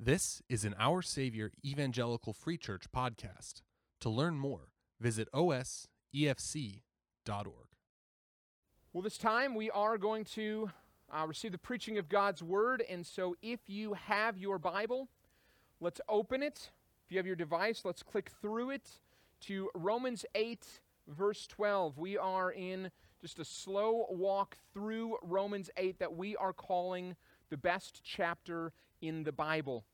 This is an Our Savior Evangelical Free Church podcast. To learn more, visit osefc.org. Well, this time we are going to uh, receive the preaching of God's Word. And so if you have your Bible, let's open it. If you have your device, let's click through it to Romans 8, verse 12. We are in just a slow walk through Romans 8 that we are calling the best chapter in the Bible.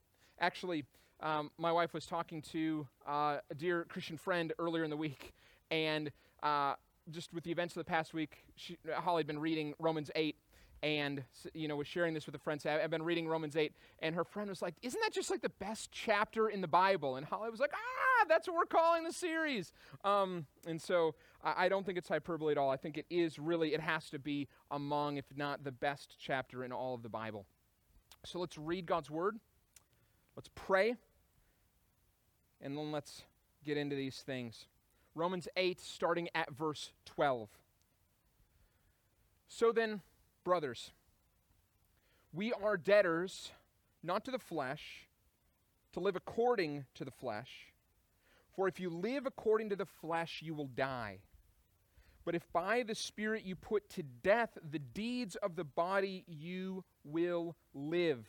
Actually, um, my wife was talking to uh, a dear Christian friend earlier in the week, and uh, just with the events of the past week, she, Holly had been reading Romans 8 and you know was sharing this with a friend. I've been reading Romans 8, and her friend was like, "Isn't that just like the best chapter in the Bible?" And Holly was like, "Ah, that's what we're calling the series." Um, and so I, I don't think it's hyperbole at all. I think it is really it has to be among, if not the best chapter in all of the Bible. So let's read God's word. Let's pray, and then let's get into these things. Romans 8, starting at verse 12. So then, brothers, we are debtors not to the flesh, to live according to the flesh. For if you live according to the flesh, you will die. But if by the Spirit you put to death the deeds of the body, you will live.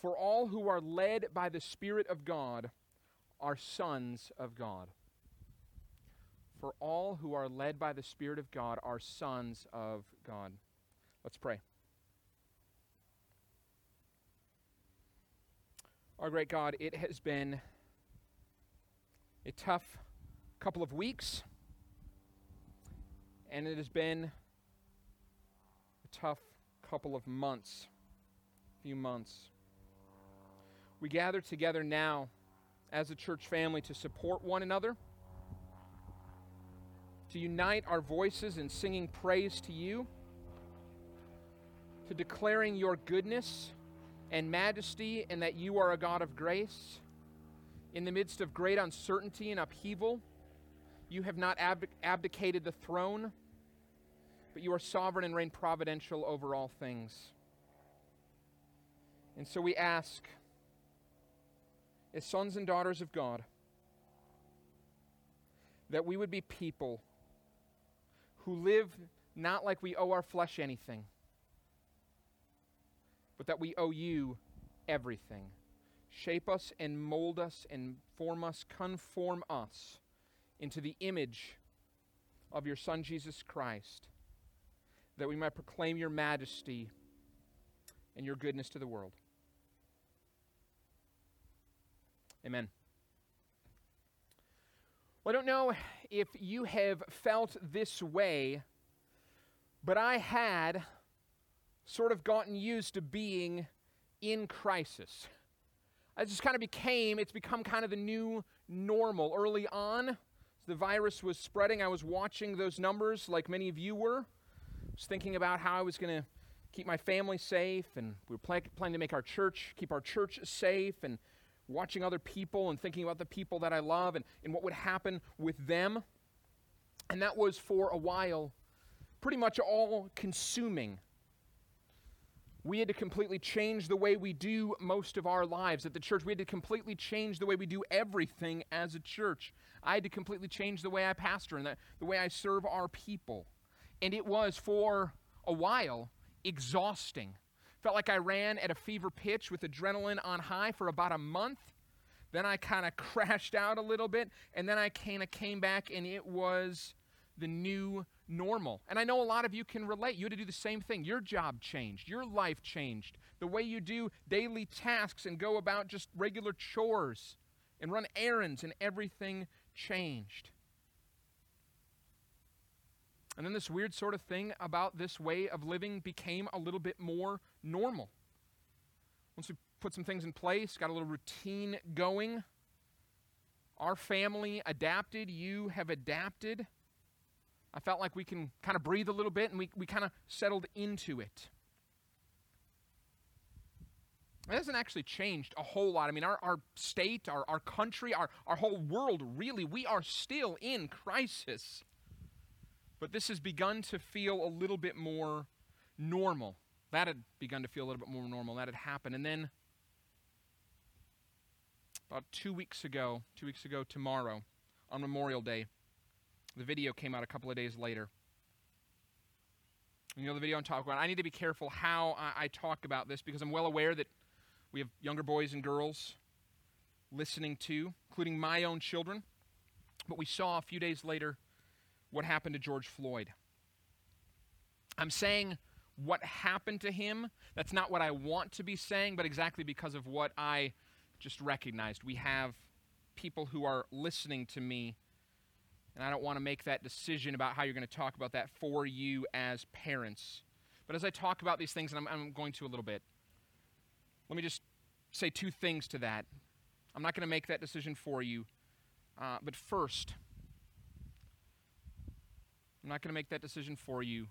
For all who are led by the Spirit of God are sons of God. For all who are led by the Spirit of God are sons of God. Let's pray. Our great God, it has been a tough couple of weeks, and it has been a tough couple of months, a few months. We gather together now as a church family to support one another, to unite our voices in singing praise to you, to declaring your goodness and majesty, and that you are a God of grace. In the midst of great uncertainty and upheaval, you have not abdicated the throne, but you are sovereign and reign providential over all things. And so we ask, as sons and daughters of God, that we would be people who live not like we owe our flesh anything, but that we owe you everything. Shape us and mold us and form us, conform us into the image of your Son, Jesus Christ, that we might proclaim your majesty and your goodness to the world. Amen. Well, I don't know if you have felt this way, but I had sort of gotten used to being in crisis. I just kind of became, it's become kind of the new normal. Early on, the virus was spreading, I was watching those numbers like many of you were. Was thinking about how I was going to keep my family safe, and we were pl- planning to make our church, keep our church safe, and watching other people and thinking about the people that I love and, and what would happen with them. And that was for a while pretty much all consuming. We had to completely change the way we do most of our lives at the church. We had to completely change the way we do everything as a church. I had to completely change the way I pastor and the, the way I serve our people. And it was for a while exhausting. Felt like I ran at a fever pitch with adrenaline on high for about a month. Then I kind of crashed out a little bit, and then I kind of came back, and it was the new normal. And I know a lot of you can relate. You had to do the same thing. Your job changed, your life changed. The way you do daily tasks and go about just regular chores and run errands, and everything changed. And then this weird sort of thing about this way of living became a little bit more normal. Once we put some things in place, got a little routine going, our family adapted, you have adapted. I felt like we can kind of breathe a little bit and we, we kind of settled into it. It hasn't actually changed a whole lot. I mean, our, our state, our, our country, our, our whole world, really, we are still in crisis. But this has begun to feel a little bit more normal. That had begun to feel a little bit more normal. That had happened. And then about two weeks ago, two weeks ago tomorrow, on Memorial Day. The video came out a couple of days later. You know the video I'm talking about. I need to be careful how I, I talk about this because I'm well aware that we have younger boys and girls listening to, including my own children. But we saw a few days later what happened to George Floyd. I'm saying what happened to him. That's not what I want to be saying, but exactly because of what I just recognized. We have people who are listening to me, and I don't want to make that decision about how you're going to talk about that for you as parents. But as I talk about these things, and I'm, I'm going to a little bit, let me just say two things to that. I'm not going to make that decision for you. Uh, but first, I'm not going to make that decision for you.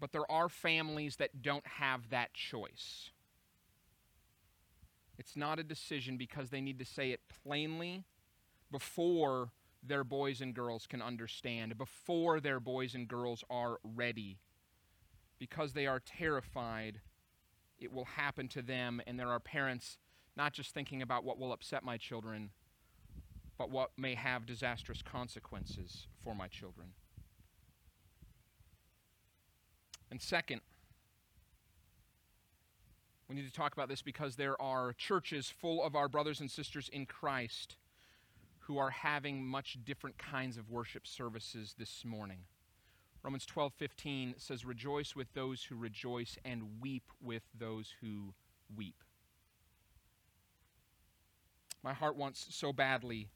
But there are families that don't have that choice. It's not a decision because they need to say it plainly before their boys and girls can understand, before their boys and girls are ready. Because they are terrified it will happen to them, and there are parents not just thinking about what will upset my children, but what may have disastrous consequences for my children. And second, we need to talk about this because there are churches full of our brothers and sisters in Christ who are having much different kinds of worship services this morning. Romans 12:15 says rejoice with those who rejoice and weep with those who weep. My heart wants so badly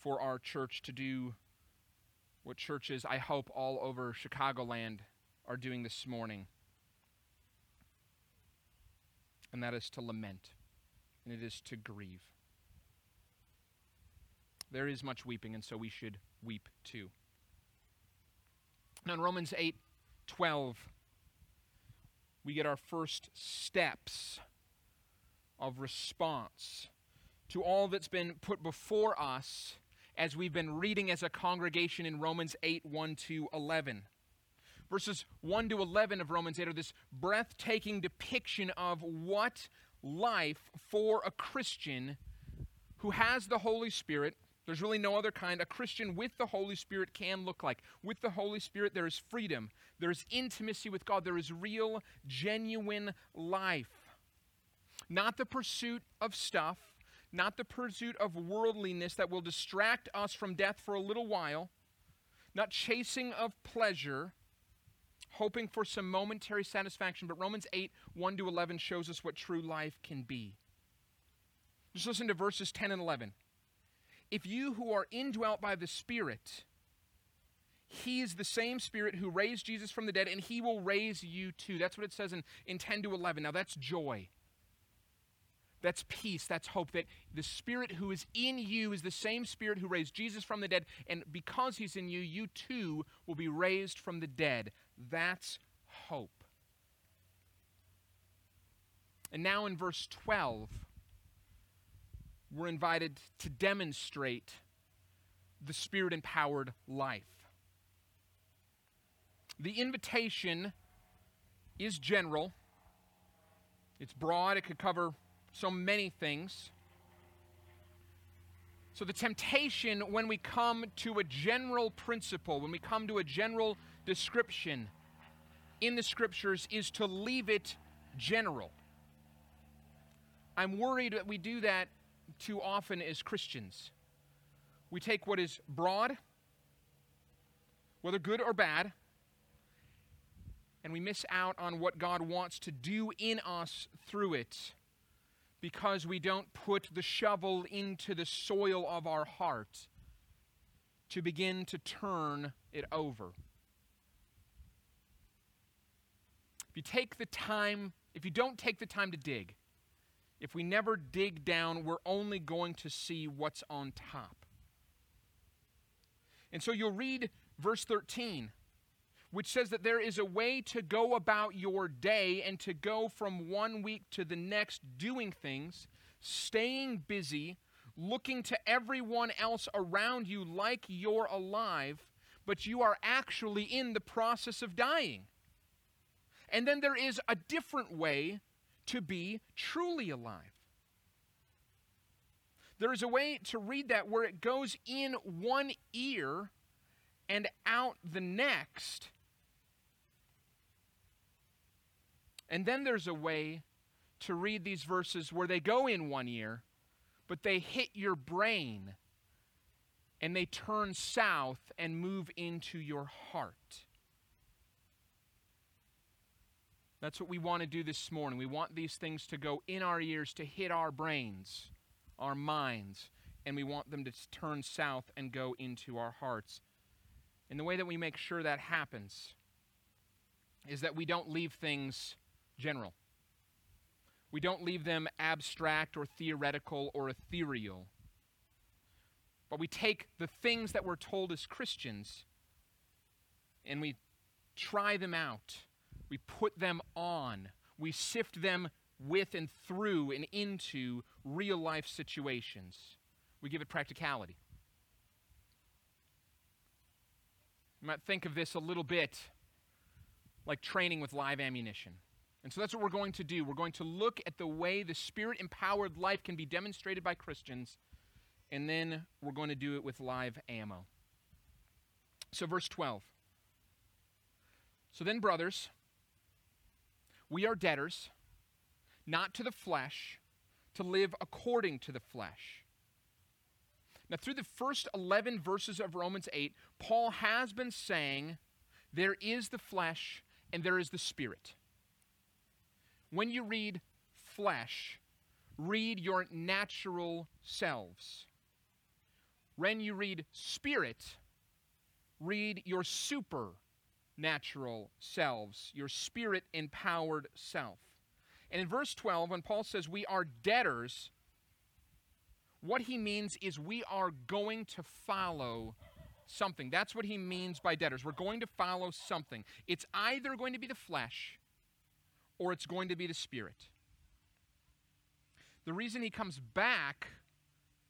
for our church to do what churches, I hope, all over Chicagoland are doing this morning. And that is to lament, and it is to grieve. There is much weeping, and so we should weep too. Now, in Romans 8 12, we get our first steps of response to all that's been put before us as we've been reading as a congregation in Romans 8 1 to 11. Verses 1 to 11 of Romans 8 are this breathtaking depiction of what life for a Christian who has the Holy Spirit there's really no other kind. A Christian with the Holy Spirit can look like. With the Holy Spirit, there is freedom, there is intimacy with God, there is real, genuine life. Not the pursuit of stuff, not the pursuit of worldliness that will distract us from death for a little while, not chasing of pleasure, hoping for some momentary satisfaction. But Romans 8 1 to 11 shows us what true life can be. Just listen to verses 10 and 11. If you who are indwelt by the Spirit, he is the same Spirit who raised Jesus from the dead, and He will raise you too. That's what it says in, in 10 to 11. Now, that's joy. That's peace. That's hope. That the Spirit who is in you is the same Spirit who raised Jesus from the dead. And because He's in you, you too will be raised from the dead. That's hope. And now in verse 12, we're invited to demonstrate the Spirit empowered life. The invitation is general, it's broad, it could cover so many things. So, the temptation when we come to a general principle, when we come to a general description in the scriptures, is to leave it general. I'm worried that we do that too often as Christians. We take what is broad, whether good or bad, and we miss out on what God wants to do in us through it because we don't put the shovel into the soil of our heart to begin to turn it over. If you take the time, if you don't take the time to dig, if we never dig down, we're only going to see what's on top. And so you'll read verse 13, which says that there is a way to go about your day and to go from one week to the next doing things, staying busy, looking to everyone else around you like you're alive, but you are actually in the process of dying. And then there is a different way to be truly alive. There is a way to read that where it goes in one ear and out the next. And then there's a way to read these verses where they go in one ear, but they hit your brain and they turn south and move into your heart. That's what we want to do this morning. We want these things to go in our ears, to hit our brains, our minds, and we want them to turn south and go into our hearts. And the way that we make sure that happens is that we don't leave things general. We don't leave them abstract or theoretical or ethereal. But we take the things that we're told as Christians and we try them out. We put them on. We sift them with and through and into real life situations. We give it practicality. You might think of this a little bit like training with live ammunition. And so that's what we're going to do. We're going to look at the way the spirit empowered life can be demonstrated by Christians, and then we're going to do it with live ammo. So, verse 12. So then, brothers, we are debtors, not to the flesh, to live according to the flesh. Now, through the first 11 verses of Romans 8, Paul has been saying there is the flesh and there is the spirit. When you read flesh, read your natural selves. When you read spirit, read your supernatural selves, your spirit empowered self. And in verse 12, when Paul says we are debtors, what he means is we are going to follow something. That's what he means by debtors. We're going to follow something. It's either going to be the flesh or it's going to be the Spirit. The reason he comes back,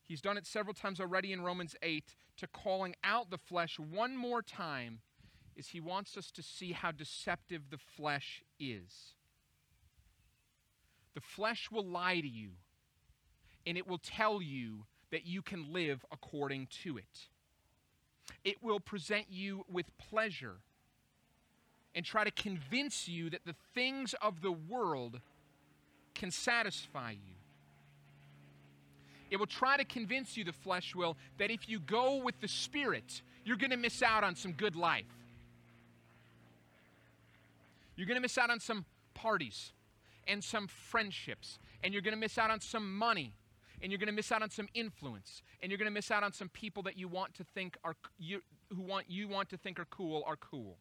he's done it several times already in Romans 8, to calling out the flesh one more time, is he wants us to see how deceptive the flesh is. The flesh will lie to you, and it will tell you that you can live according to it. It will present you with pleasure and try to convince you that the things of the world can satisfy you. It will try to convince you, the flesh will, that if you go with the Spirit, you're going to miss out on some good life. You're going to miss out on some parties and some friendships, and you're going to miss out on some money, and you're going to miss out on some influence, and you're going to miss out on some people that you want to think are you, who want you want to think are cool are cool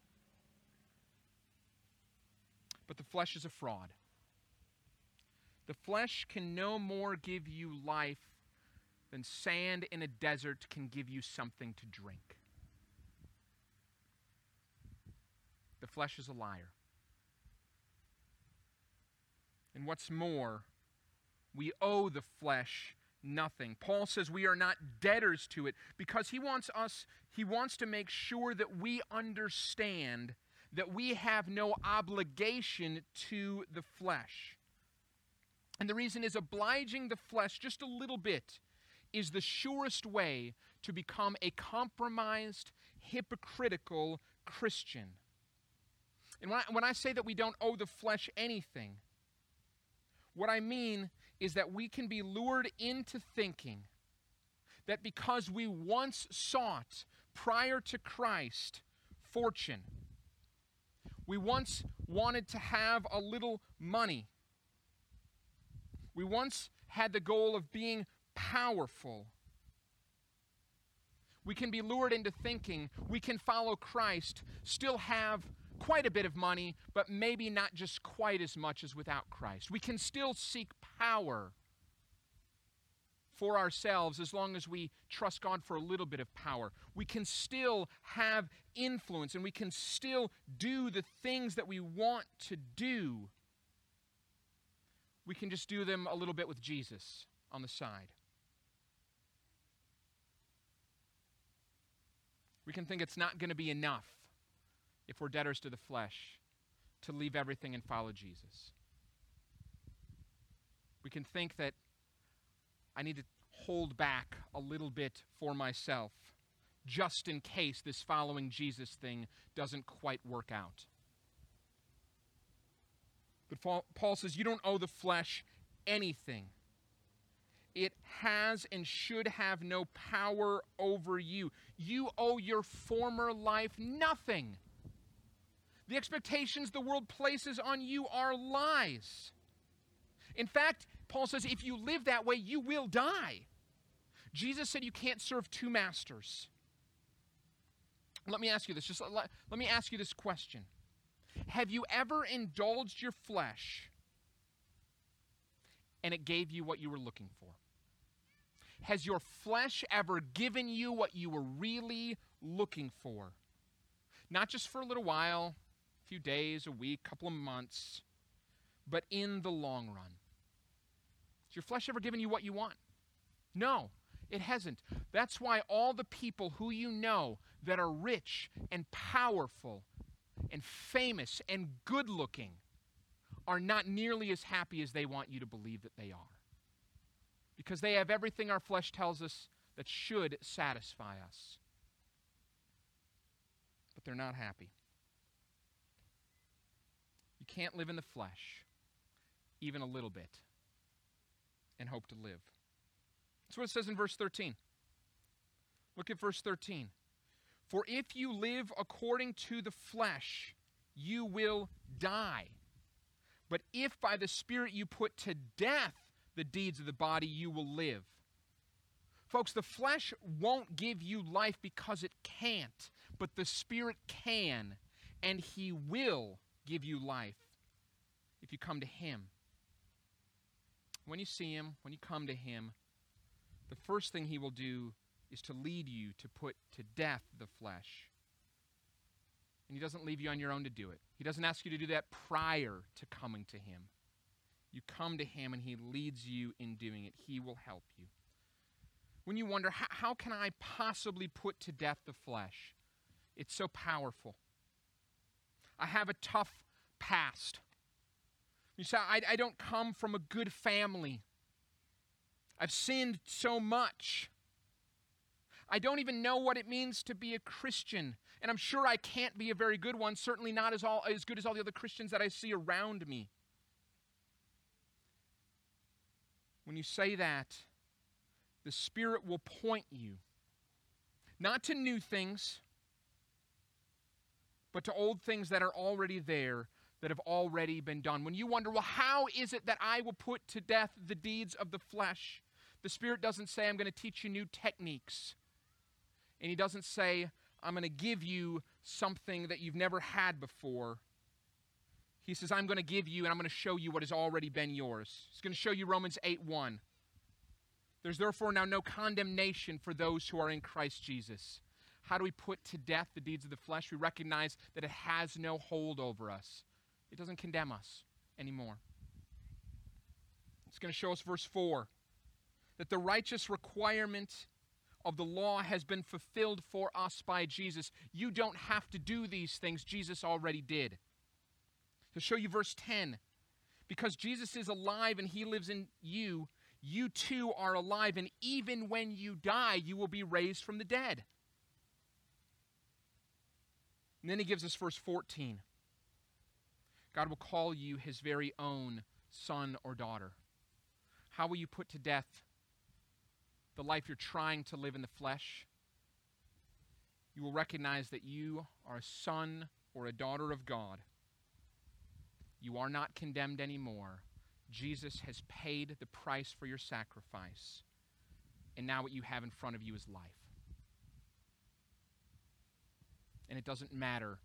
but the flesh is a fraud. The flesh can no more give you life than sand in a desert can give you something to drink. The flesh is a liar. And what's more, we owe the flesh nothing. Paul says we are not debtors to it because he wants us he wants to make sure that we understand that we have no obligation to the flesh. And the reason is obliging the flesh just a little bit is the surest way to become a compromised, hypocritical Christian. And when I, when I say that we don't owe the flesh anything, what I mean is that we can be lured into thinking that because we once sought, prior to Christ, fortune, we once wanted to have a little money. We once had the goal of being powerful. We can be lured into thinking we can follow Christ, still have quite a bit of money, but maybe not just quite as much as without Christ. We can still seek power for ourselves as long as we trust God for a little bit of power. We can still have influence and we can still do the things that we want to do. We can just do them a little bit with Jesus on the side. We can think it's not going to be enough if we're debtors to the flesh to leave everything and follow Jesus. We can think that I need to hold back a little bit for myself just in case this following Jesus thing doesn't quite work out. But Paul says you don't owe the flesh anything. It has and should have no power over you. You owe your former life nothing. The expectations the world places on you are lies. In fact, Paul says if you live that way, you will die. Jesus said you can't serve two masters. Let me ask you this. Just let, let me ask you this question. Have you ever indulged your flesh and it gave you what you were looking for? Has your flesh ever given you what you were really looking for? Not just for a little while, a few days, a week, a couple of months, but in the long run. Has your flesh ever given you what you want? No, it hasn't. That's why all the people who you know that are rich and powerful and famous and good looking are not nearly as happy as they want you to believe that they are. Because they have everything our flesh tells us that should satisfy us. But they're not happy. You can't live in the flesh, even a little bit, and hope to live. That's what it says in verse 13. Look at verse 13. For if you live according to the flesh, you will die. But if by the Spirit you put to death the deeds of the body, you will live. Folks, the flesh won't give you life because it can't, but the Spirit can, and He will give you life if you come to Him. When you see Him, when you come to Him, the first thing He will do is to lead you to put to death the flesh. And He doesn't leave you on your own to do it. He doesn't ask you to do that prior to coming to Him. You come to Him and He leads you in doing it. He will help you. When you wonder, how, can I possibly put to death the flesh? It's so powerful. I have a tough past. You say, I, I don't come from a good family. I've sinned so much. I don't even know what it means to be a Christian. And I'm sure I can't be a very good one, certainly not as, all, as good as all the other Christians that I see around me. When you say that, the Spirit will point you not to new things, but to old things that are already there, that have already been done. When you wonder, well, how is it that I will put to death the deeds of the flesh? The Spirit doesn't say, I'm going to teach you new techniques. And He doesn't say, I'm going to give you something that you've never had before. He says, I'm going to give you and I'm going to show you what has already been yours. He's going to show you Romans 8 1. There's therefore now no condemnation for those who are in Christ Jesus. How do we put to death the deeds of the flesh? We recognize that it has no hold over us, it doesn't condemn us anymore. It's going to show us verse 4 that the righteous requirement of the law has been fulfilled for us by Jesus. You don't have to do these things, Jesus already did. To show you verse 10, because Jesus is alive and he lives in you, you too are alive, and even when you die, you will be raised from the dead. And then he gives us verse 14 God will call you his very own son or daughter. How will you put to death the life you're trying to live in the flesh, you will recognize that you are a son or a daughter of God. You are not condemned anymore. Jesus has paid the price for your sacrifice. And now what you have in front of you is life. And it doesn't matter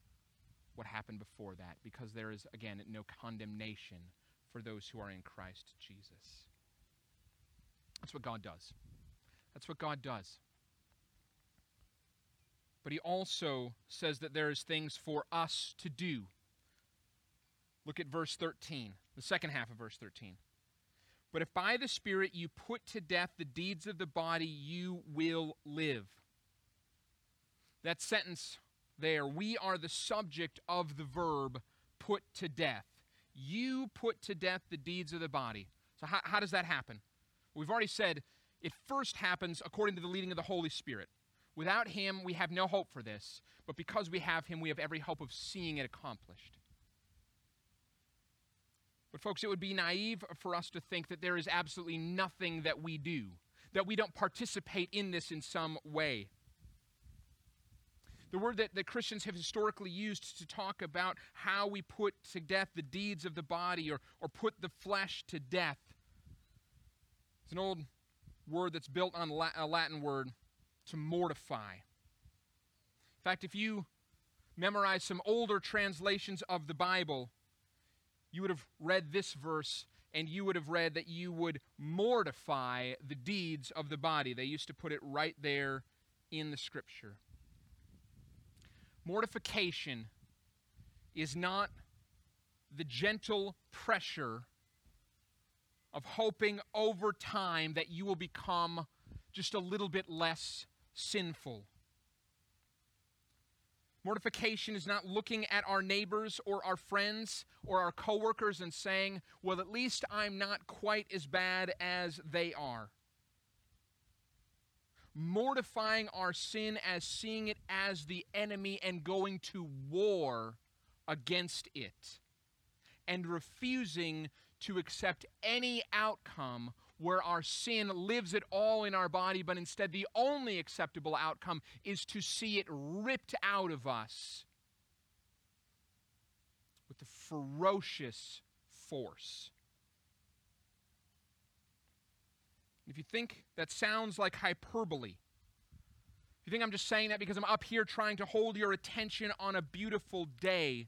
what happened before that because there is, again, no condemnation for those who are in Christ Jesus. That's what God does. That's what God does. But he also says that there is things for us to do. Look at verse 13, the second half of verse 13. But if by the Spirit you put to death the deeds of the body, you will live. That sentence there, we are the subject of the verb put to death. You put to death the deeds of the body. So, how, how does that happen? We've already said it first happens according to the leading of the Holy Spirit. Without Him, we have no hope for this, but because we have Him, we have every hope of seeing it accomplished. But, folks, it would be naive for us to think that there is absolutely nothing that we do, that we don't participate in this in some way. The word that, that Christians have historically used to talk about how we put to death the deeds of the body or, or put the flesh to death. It's an old word that's built on a Latin word to mortify. In fact, if you memorize some older translations of the Bible, you would have read this verse and you would have read that you would mortify the deeds of the body. They used to put it right there in the scripture. Mortification is not the gentle pressure of hoping over time that you will become just a little bit less sinful. Mortification is not looking at our neighbors or our friends or our coworkers and saying, well, at least I'm not quite as bad as they are mortifying our sin as seeing it as the enemy and going to war against it, and refusing to accept any outcome where our sin lives it all in our body, but instead the only acceptable outcome is to see it ripped out of us with the ferocious force If you think that sounds like hyperbole, if you think I'm just saying that because I'm up here trying to hold your attention on a beautiful day,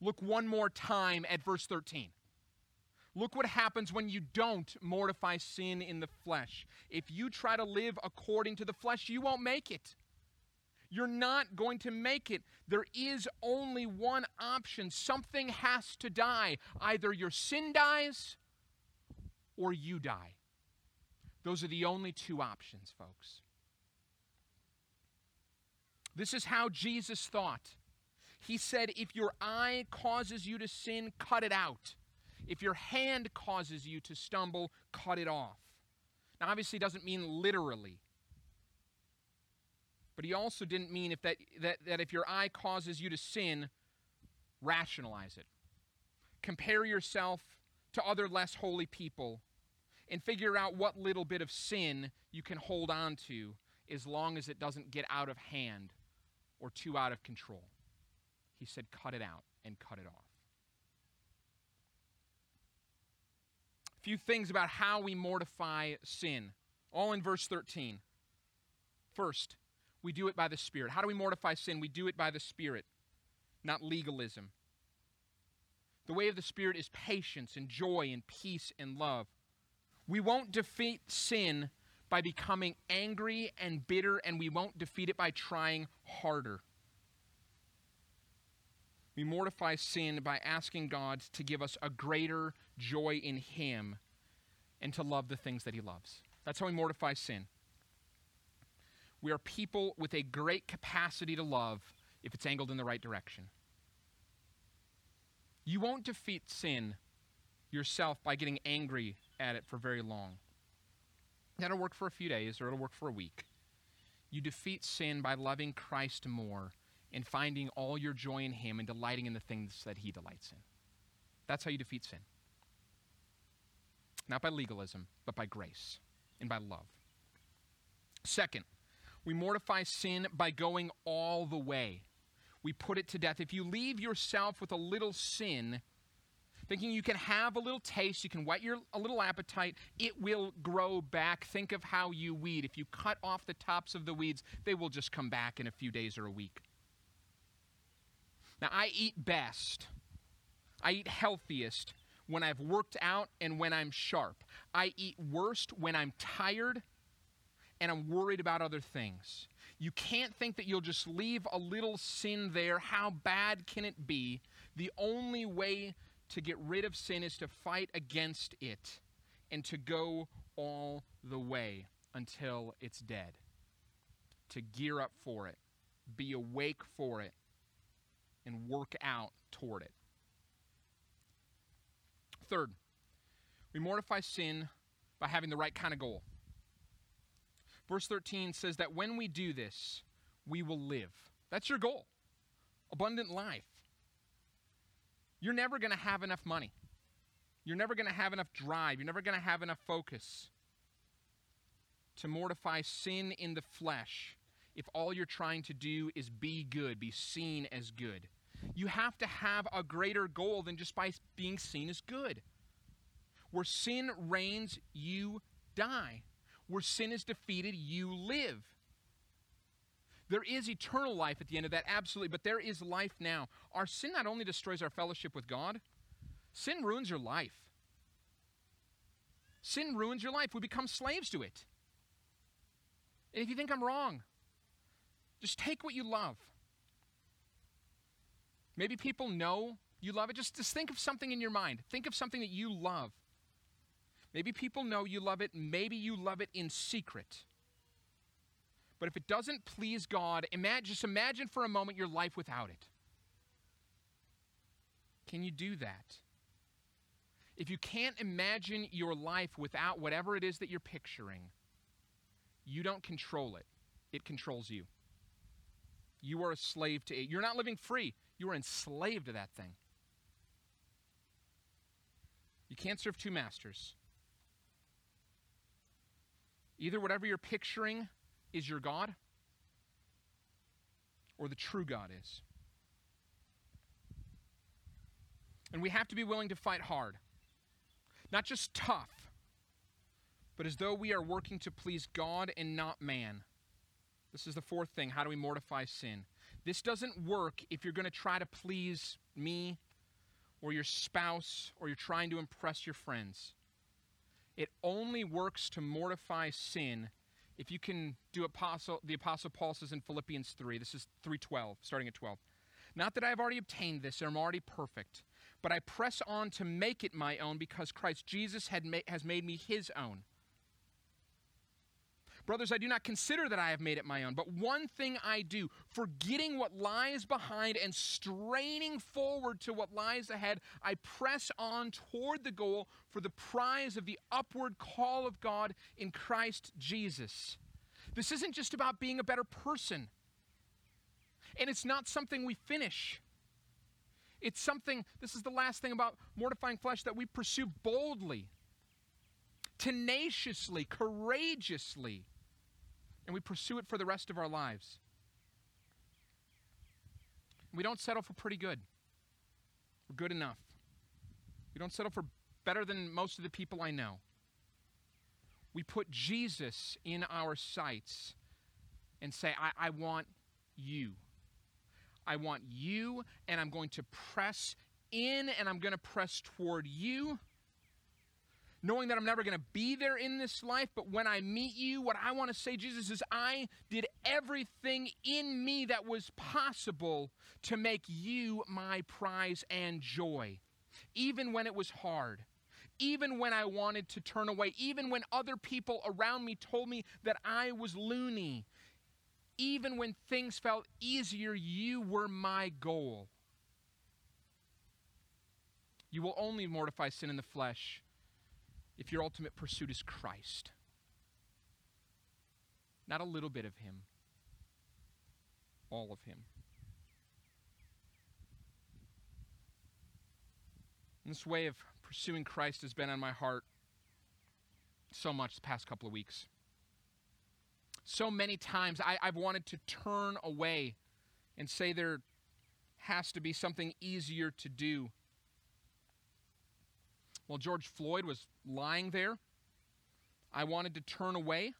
look one more time at verse 13. Look what happens when you don't mortify sin in the flesh. If you try to live according to the flesh, you won't make it. You're not going to make it. There is only one option. Something has to die. Either your sin dies or you die. Those are the only two options, folks. This is how Jesus thought. He said, If your eye causes you to sin, cut it out. If your hand causes you to stumble, cut it off. Now, obviously, it doesn't mean literally. But he also didn't mean if that, that, that if your eye causes you to sin, rationalize it. Compare yourself to other less holy people and figure out what little bit of sin you can hold on to as long as it doesn't get out of hand or too out of control. He said, cut it out and cut it off. A few things about how we mortify sin, all in verse 13. First, we do it by the Spirit. How do we mortify sin? We do it by the Spirit, not legalism. The way of the Spirit is patience and joy and peace and love. We won't defeat sin by becoming angry and bitter, and we won't defeat it by trying harder. We mortify sin by asking God to give us a greater joy in Him and to love the things that He loves. That's how we mortify sin. We are people with a great capacity to love if it's angled in the right direction. You won't defeat sin yourself by getting angry at it for very long. That'll work for a few days or it'll work for a week. You defeat sin by loving Christ more and finding all your joy in Him and delighting in the things that He delights in. That's how you defeat sin. Not by legalism, but by grace and by love. Second, we mortify sin by going all the way. We put it to death. If you leave yourself with a little sin, thinking you can have a little taste, you can whet your a little appetite, it will grow back. Think of how you weed. If you cut off the tops of the weeds, they will just come back in a few days or a week. Now, I eat best, I eat healthiest when I've worked out and when I'm sharp. I eat worst when I'm tired and I'm worried about other things. You can't think that you'll just leave a little sin there. How bad can it be? The only way to get rid of sin is to fight against it and to go all the way until it's dead. To gear up for it, be awake for it, and work out toward it. Third, we mortify sin by having the right kind of goal. Verse 13 says that when we do this, we will live. That's your goal abundant life. You're never going to have enough money. You're never going to have enough drive. You're never going to have enough focus to mortify sin in the flesh if all you're trying to do is be good, be seen as good. You have to have a greater goal than just by being seen as good. Where sin reigns, you die. Where sin is defeated, you live. There is eternal life at the end of that, absolutely, but there is life now. Our sin not only destroys our fellowship with God, sin ruins your life. Sin ruins your life. We become slaves to it. And if you think I'm wrong, just take what you love. Maybe people know you love it. Just, just think of something in your mind. Think of something that you love. Maybe people know you love it. Maybe you love it in secret. But if it doesn't please God, imagine, just imagine for a moment your life without it. Can you do that? If you can't imagine your life without whatever it is that you're picturing, you don't control it, it controls you. You are a slave to it. You're not living free, you are enslaved to that thing. You can't serve two masters. Either whatever you're picturing is your God or the true God is. And we have to be willing to fight hard. Not just tough, but as though we are working to please God and not man. This is the fourth thing. How do we mortify sin? This doesn't work if you're going to try to please me or your spouse or you're trying to impress your friends. It only works to mortify sin if you can do apostle the apostle paul says in philippians 3 this is 312 starting at 12 not that i have already obtained this and i'm already perfect but i press on to make it my own because christ jesus had ma- has made me his own Brothers, I do not consider that I have made it my own, but one thing I do, forgetting what lies behind and straining forward to what lies ahead, I press on toward the goal for the prize of the upward call of God in Christ Jesus. This isn't just about being a better person, and it's not something we finish. It's something, this is the last thing about mortifying flesh, that we pursue boldly, tenaciously, courageously and we pursue it for the rest of our lives. We don't settle for pretty good or good enough. We don't settle for better than most of the people I know. We put Jesus in our sights and say, I, I want you. I want you, and I'm going to press in and I'm going to press toward you knowing that I'm never going to be there in this life, but when I meet you, what I want to say, Jesus, is I did everything in me that was possible to make you my prize and joy, even when it was hard. Even when I wanted to turn away, even when other people around me told me that I was loony, even when things felt easier, you were my goal. You will only mortify sin in the flesh if your ultimate pursuit is Christ. Not a little bit of Him, all of Him. And this way of pursuing Christ has been on my heart so much the past couple of weeks. So many times I, have wanted to turn away and say there has to be something easier to do. While George Floyd was lying there, I wanted to turn away.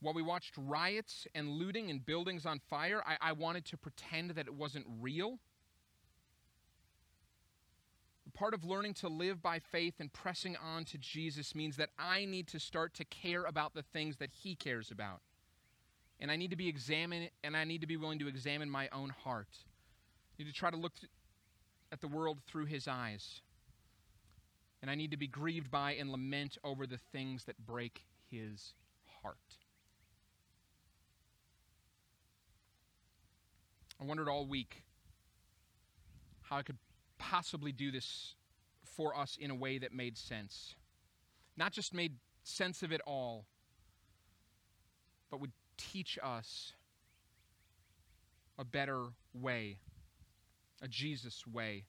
While we watched riots and looting and buildings on fire, I, I wanted to pretend that it wasn't real. Part of learning to live by faith and pressing on to Jesus means that I need to start to care about the things that He cares about. And I need to be examined, and I need to be willing to examine my own heart. I need to try to look at the world through His eyes and I need to be grieved by and lament over the things that break his heart. I wondered all week how I could possibly do this for us in a way that made sense. Not just made sense of it all, but would teach us a better way, a Jesus way.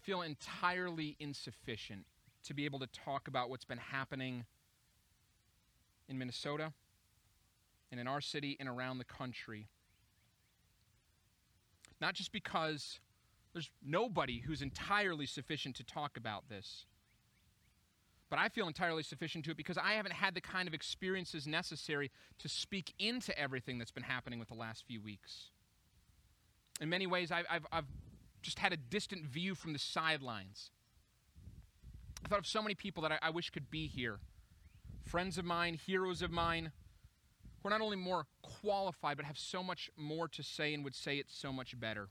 I feel entirely insufficient to be able to talk about what's been happening in Minnesota and in our city and around the country. Not just because there's nobody who's entirely sufficient to talk about this, but I feel entirely sufficient to it because I haven't had the kind of experiences necessary to speak into everything that's been happening with the last few weeks. In many ways, I've, I've, I've just had a distant view from the sidelines. I thought of so many people that I, I wish could be here friends of mine, heroes of mine, who are not only more qualified, but have so much more to say and would say it so much better.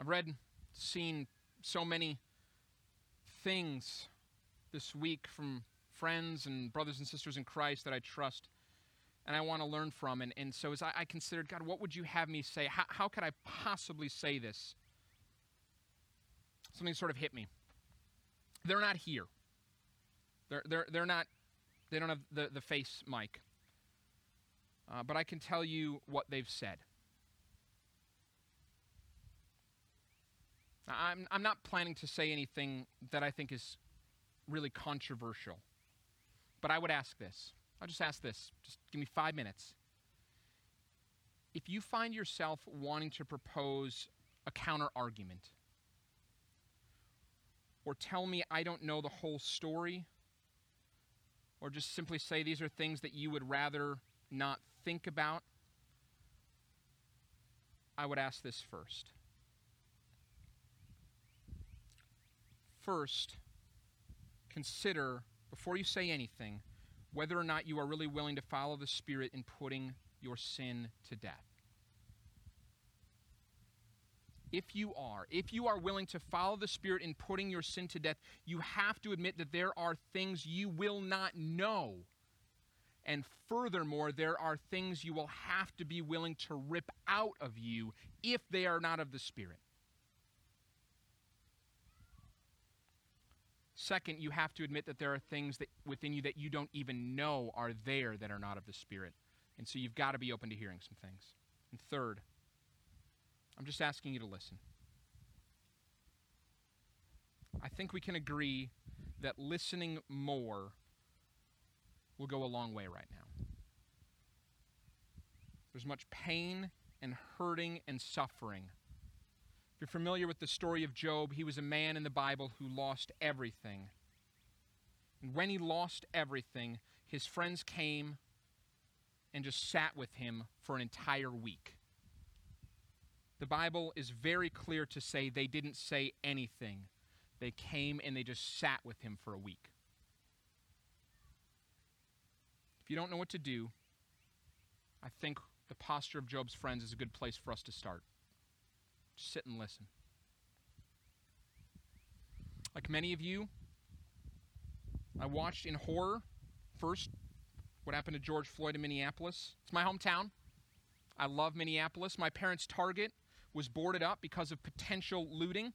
I've read, seen so many things this week from friends and brothers and sisters in Christ that I trust and I want to learn from. And, and so as I, I considered, God, what would you have me say? How, how could I possibly say this? Something sort of hit me. They're not here. They're, they're, they're not, they don't have the, the face mic. Uh, but I can tell you what they've said. I'm, I'm not planning to say anything that I think is really controversial. But I would ask this. I'll just ask this. Just give me five minutes. If you find yourself wanting to propose a counter argument, or tell me I don't know the whole story, or just simply say these are things that you would rather not think about, I would ask this first. First, consider, before you say anything, whether or not you are really willing to follow the Spirit in putting your sin to death. If you are, if you are willing to follow the Spirit in putting your sin to death, you have to admit that there are things you will not know. And furthermore, there are things you will have to be willing to rip out of you if they are not of the Spirit. Second, you have to admit that there are things that within you that you don't even know are there that are not of the Spirit. And so you've got to be open to hearing some things. And third, I'm just asking you to listen. I think we can agree that listening more will go a long way right now. There's much pain and hurting and suffering. You're familiar with the story of Job, he was a man in the Bible who lost everything. And when he lost everything, his friends came and just sat with him for an entire week. The Bible is very clear to say they didn't say anything. They came and they just sat with him for a week. If you don't know what to do, I think the posture of Job's friends is a good place for us to start. Sit and listen. Like many of you, I watched in horror first what happened to George Floyd in Minneapolis. It's my hometown. I love Minneapolis. My parents' Target was boarded up because of potential looting.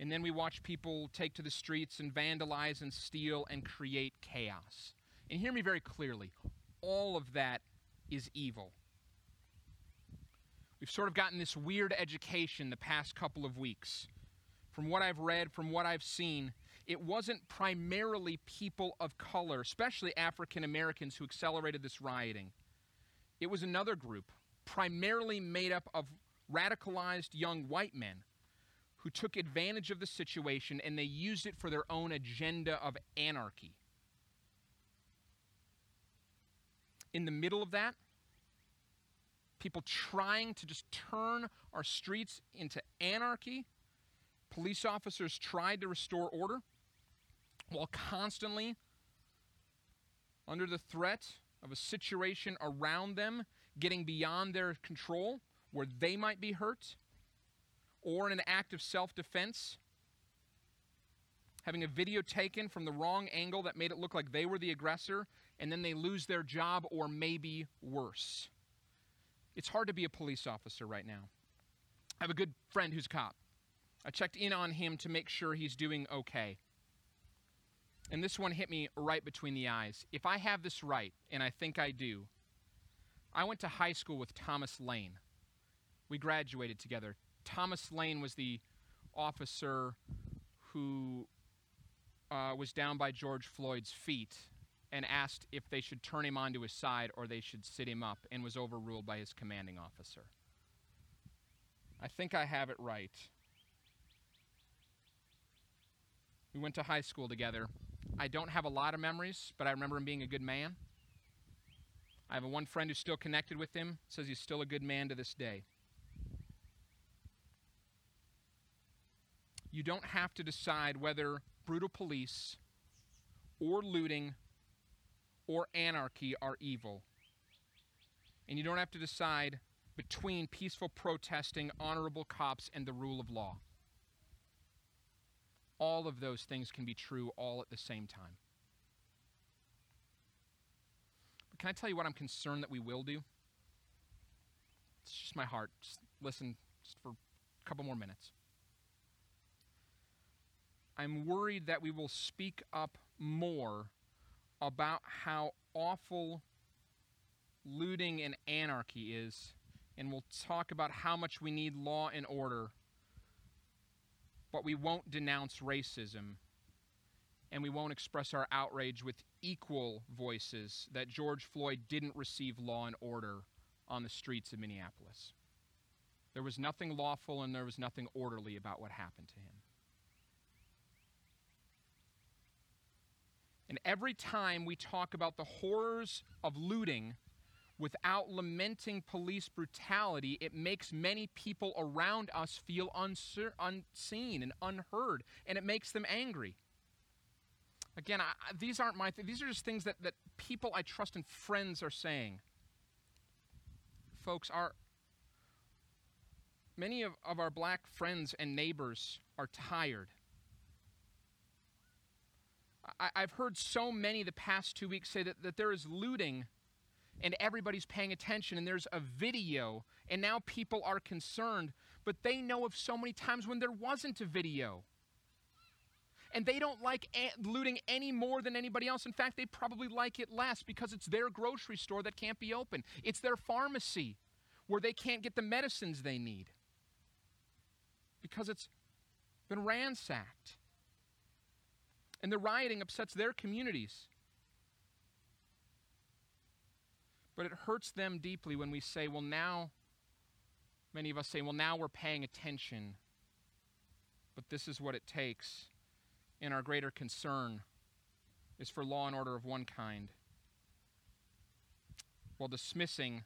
And then we watch people take to the streets and vandalize and steal and create chaos. And hear me very clearly all of that is evil. We've sort of gotten this weird education the past couple of weeks. From what I've read, from what I've seen, it wasn't primarily people of color, especially African Americans, who accelerated this rioting. It was another group, primarily made up of radicalized young white men who took advantage of the situation and they used it for their own agenda of anarchy. In the middle of that, people trying to just turn our streets into anarchy. Police officers tried to restore order while constantly under the threat of a situation around them getting beyond their control where they might be hurt, or in an act of self defense, having a video taken from the wrong angle that made it look like they were the aggressor, and then they lose their job, or maybe worse. It's hard to be a police officer right now. I have a good friend who's a cop. I checked in on him to make sure he's doing okay. And this one hit me right between the eyes. If I have this right, and I think I do, I went to high school with Thomas Lane. We graduated together. Thomas Lane was the officer who uh, was down by George Floyd's feet and asked if they should turn him onto his side or they should sit him up and was overruled by his commanding officer. I think I have it right. We went to high school together. I don't have a lot of memories, but I remember him being a good man. I have a one friend who's still connected with him, says he's still a good man to this day. You don't have to decide whether brutal police or looting or anarchy are evil. And you don't have to decide between peaceful protesting, honorable cops, and the rule of law. All of those things can be true all at the same time. But can I tell you what I'm concerned that we will do? It's just my heart. Just listen just for a couple more minutes. I'm worried that we will speak up more about how awful looting and anarchy is, and we'll talk about how much we need law and order, but we won't denounce racism, and we won't express our outrage with equal voices that George Floyd didn't receive law and order on the streets of Minneapolis. There was nothing lawful and there was nothing orderly about what happened to him. And every time we talk about the horrors of looting without lamenting police brutality, it makes many people around us feel unseen and unheard, and it makes them angry. Again, I, these aren't my th- these are just things that, that people I trust and friends are saying. Folks, our many of, of our black friends and neighbors are tired I, have heard so many the past two weeks say that, that there is looting and everybody's paying attention and there's a video and now people are concerned, but they know of so many times when there wasn't a video. And they don't like looting any more than anybody else. In fact, they probably like it less because it's their grocery store that can't be open. It's their pharmacy where they can't get the medicines they need because it's been ransacked and the rioting upsets their communities. But it hurts them deeply when we say, well, now, many of us say, well, now we're paying attention. But this is what it takes. And our greater concern is for law and order of one kind, while dismissing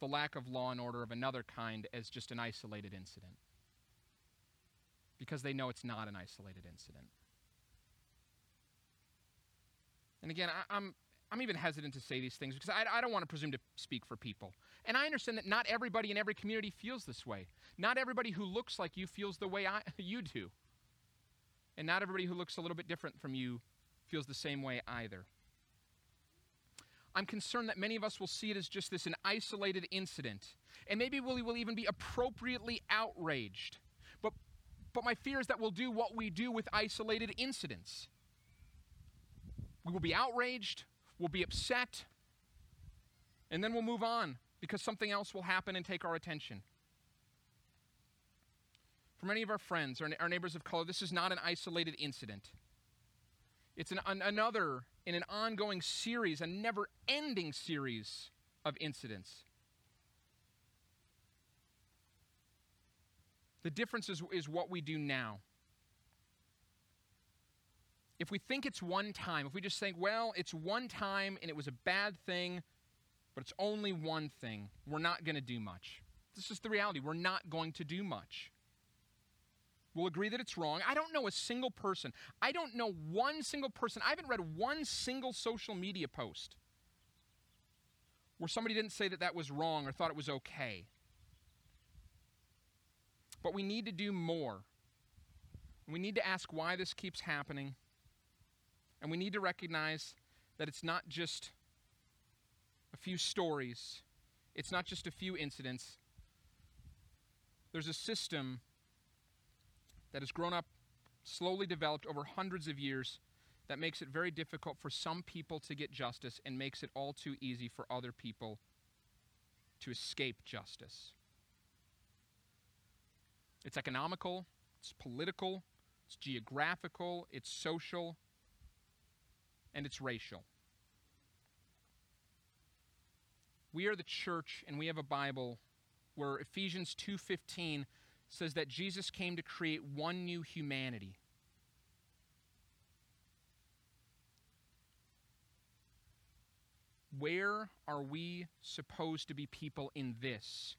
the lack of law and order of another kind as just an isolated incident. Because they know it's not an isolated incident. And again, I, am I'm, I'm even hesitant to say these things because I, I don't want to presume to speak for people. And I understand that not everybody in every community feels this way. Not everybody who looks like you feels the way I, you do. And not everybody who looks a little bit different from you feels the same way either. I'm concerned that many of us will see it as just this an isolated incident. And maybe we will even be appropriately outraged. But, but my fear is that we'll do what we do with isolated incidents we will be outraged, we'll be upset, and then we'll move on because something else will happen and take our attention. For many of our friends, our, our neighbors of color, this is not an isolated incident. It's an, an, another in an ongoing series, a never ending series of incidents. The difference is, is what we do now if we think it's one time, if we just think, well, it's one time and it was a bad thing, but it's only one thing, we're not going to do much. This is the reality. We're not going to do much. We'll agree that it's wrong. I don't know a single person. I don't know one single person. I haven't read one single social media post where somebody didn't say that that was wrong or thought it was okay. But we need to do more. We need to ask why this keeps happening. And we need to recognize that it's not just a few stories, it's not just a few incidents. There's a system that has grown up, slowly developed over hundreds of years, that makes it very difficult for some people to get justice and makes it all too easy for other people to escape justice. It's economical, it's political, it's geographical, it's social, and it's racial. We are the church and we have a Bible where Ephesians 2:15 says that Jesus came to create one new humanity. Where are we supposed to be people in this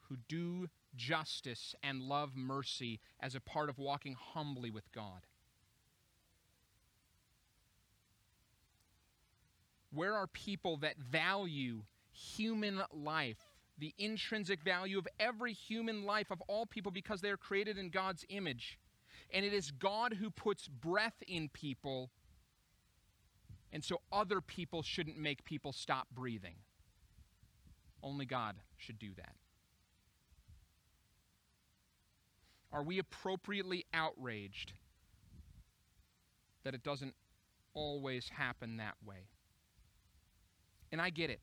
who do justice and love mercy as a part of walking humbly with God? Where are people that value human life, the intrinsic value of every human life of all people because they are created in God's image? And it is God who puts breath in people and so other people shouldn't make people stop breathing. Only God should do that. Are we appropriately outraged that it doesn't always happen that way? And I get it.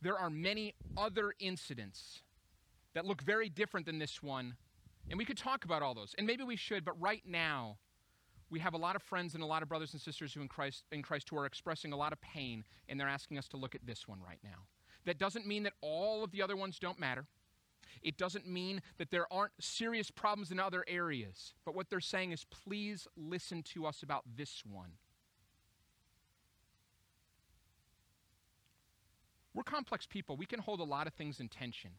There are many other incidents that look very different than this one, and we could talk about all those, and maybe we should, but right now, we have a lot of friends and a lot of brothers and sisters who in Christ, in Christ who are expressing a lot of pain, and they're asking us to look at this one right now. That doesn't mean that all of the other ones don't matter. It doesn't mean that there aren't serious problems in other areas. But what they're saying is, please listen to us about this one. We're complex people. We can hold a lot of things in tension.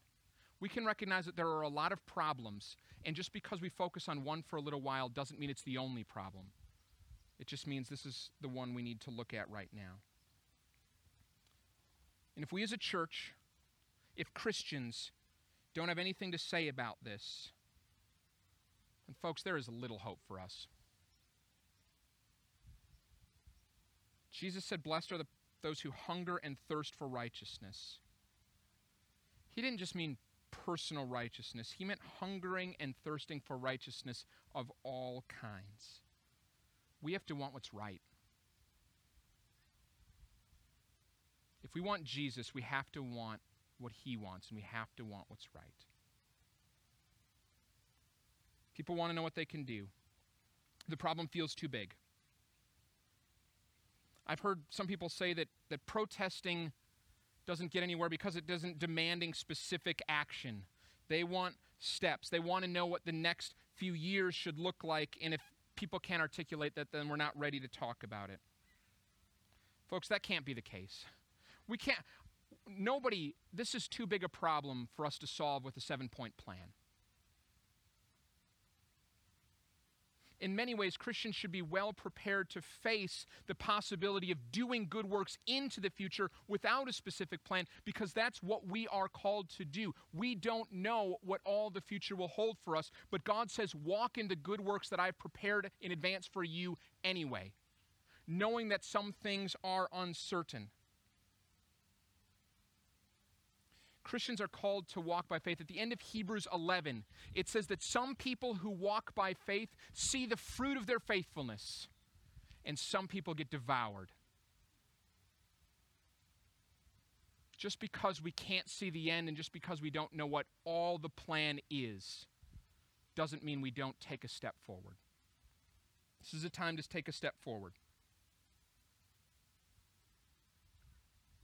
We can recognize that there are a lot of problems, and just because we focus on one for a little while doesn't mean it's the only problem. It just means this is the one we need to look at right now. And if we as a church, if Christians don't have anything to say about this, then folks, there is little hope for us. Jesus said, Blessed are the, those who hunger and thirst for righteousness. He didn't just mean personal righteousness. He meant hungering and thirsting for righteousness of all kinds. We have to want what's right. If we want Jesus, we have to want what he wants, and we have to want what's right. People want to know what they can do. The problem feels too big. I've heard some people say that, that protesting doesn't get anywhere because it doesn't demanding specific action. They want steps. They want to know what the next few years should look like and if people can't articulate that then we're not ready to talk about it. Folks, that can't be the case. We can't nobody this is too big a problem for us to solve with a 7-point plan. In many ways, Christians should be well prepared to face the possibility of doing good works into the future without a specific plan because that's what we are called to do. We don't know what all the future will hold for us, but God says, walk in the good works that I've prepared in advance for you anyway, knowing that some things are uncertain. Christians are called to walk by faith. At the end of Hebrews 11, it says that some people who walk by faith see the fruit of their faithfulness, and some people get devoured. Just because we can't see the end and just because we don't know what all the plan is, doesn't mean we don't take a step forward. This is a time to take a step forward.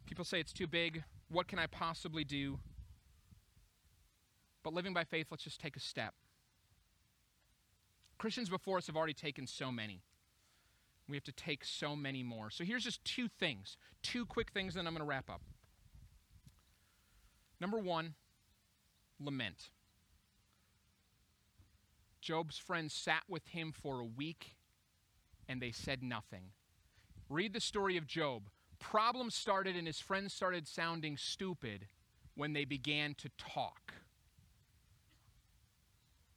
People say it's too big. What can I possibly do? But living by faith, let's just take a step. Christians before us have already taken so many. We have to take so many more. So here's just two things, two quick things, and I'm going to wrap up. Number one, lament. Job's friends sat with him for a week and they said nothing. Read the story of Job problems started and his friends started sounding stupid when they began to talk.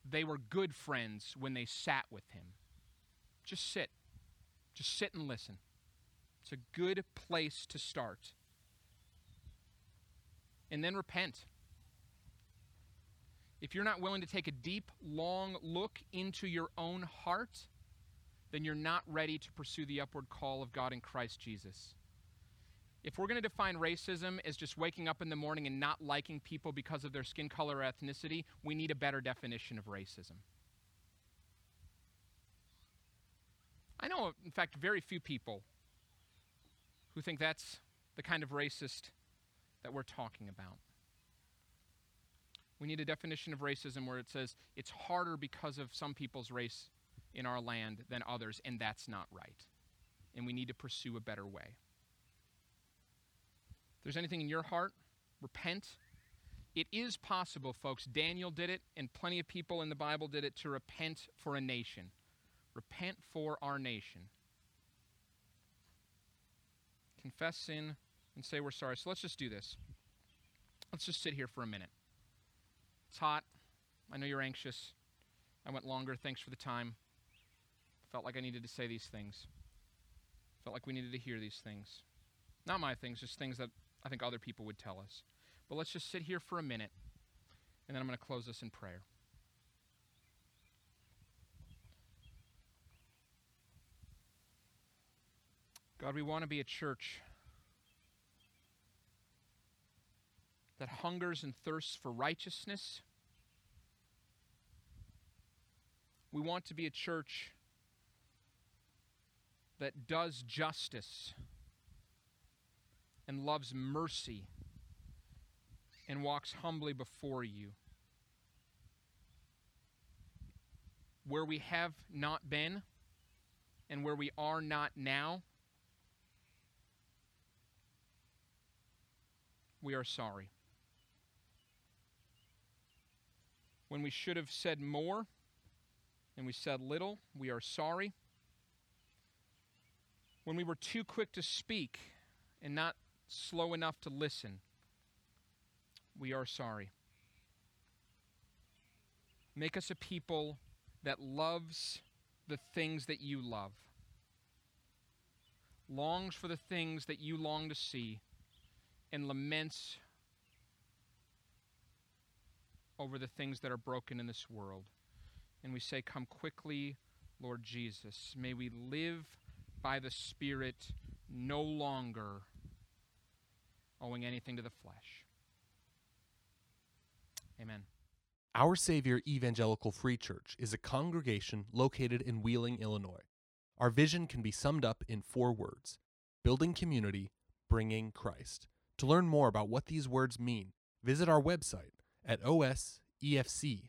They were good friends when they sat with him. Just sit. Just sit and listen. It's a good place to start. And then repent. If you're not willing to take a deep, long look into your own heart, then you're not ready to pursue the upward call of God in Christ Jesus. If we're going to define racism as just waking up in the morning and not liking people because of their skin color or ethnicity, we need a better definition of racism. I know, in fact, very few people who think that's the kind of racist that we're talking about. We need a definition of racism where it says it's harder because of some people's race in our land than others, and that's not right. And we need to pursue a better way. There's anything in your heart, repent. It is possible, folks. Daniel did it, and plenty of people in the Bible did it to repent for a nation. Repent for our nation. Confess sin and say we're sorry. So let's just do this. Let's just sit here for a minute. It's hot. I know you're anxious. I went longer. Thanks for the time. Felt like I needed to say these things. Felt like we needed to hear these things. Not my things, just things that I think other people would tell us. But let's just sit here for a minute, and then I'm going to close this in prayer. God, we want to be a church that hungers and thirsts for righteousness. We want to be a church that does justice and loves mercy and walks humbly before you. Where we have not been and where we are not now, we are sorry. When we should have said more and we said little, we are sorry. When we were too quick to speak and not slow enough to listen, we are sorry. Make us a people that loves the things that you love, longs for the things that you long to see, and laments over the things that are broken in this world. And we say, Come quickly, Lord Jesus. May we live by the Spirit, no longer owing anything to the flesh. Amen. Our Savior Evangelical Free Church is a congregation located in Wheeling, Illinois. Our vision can be summed up in four words building community, bringing Christ. To learn more about what these words mean, visit our website at osefc.org.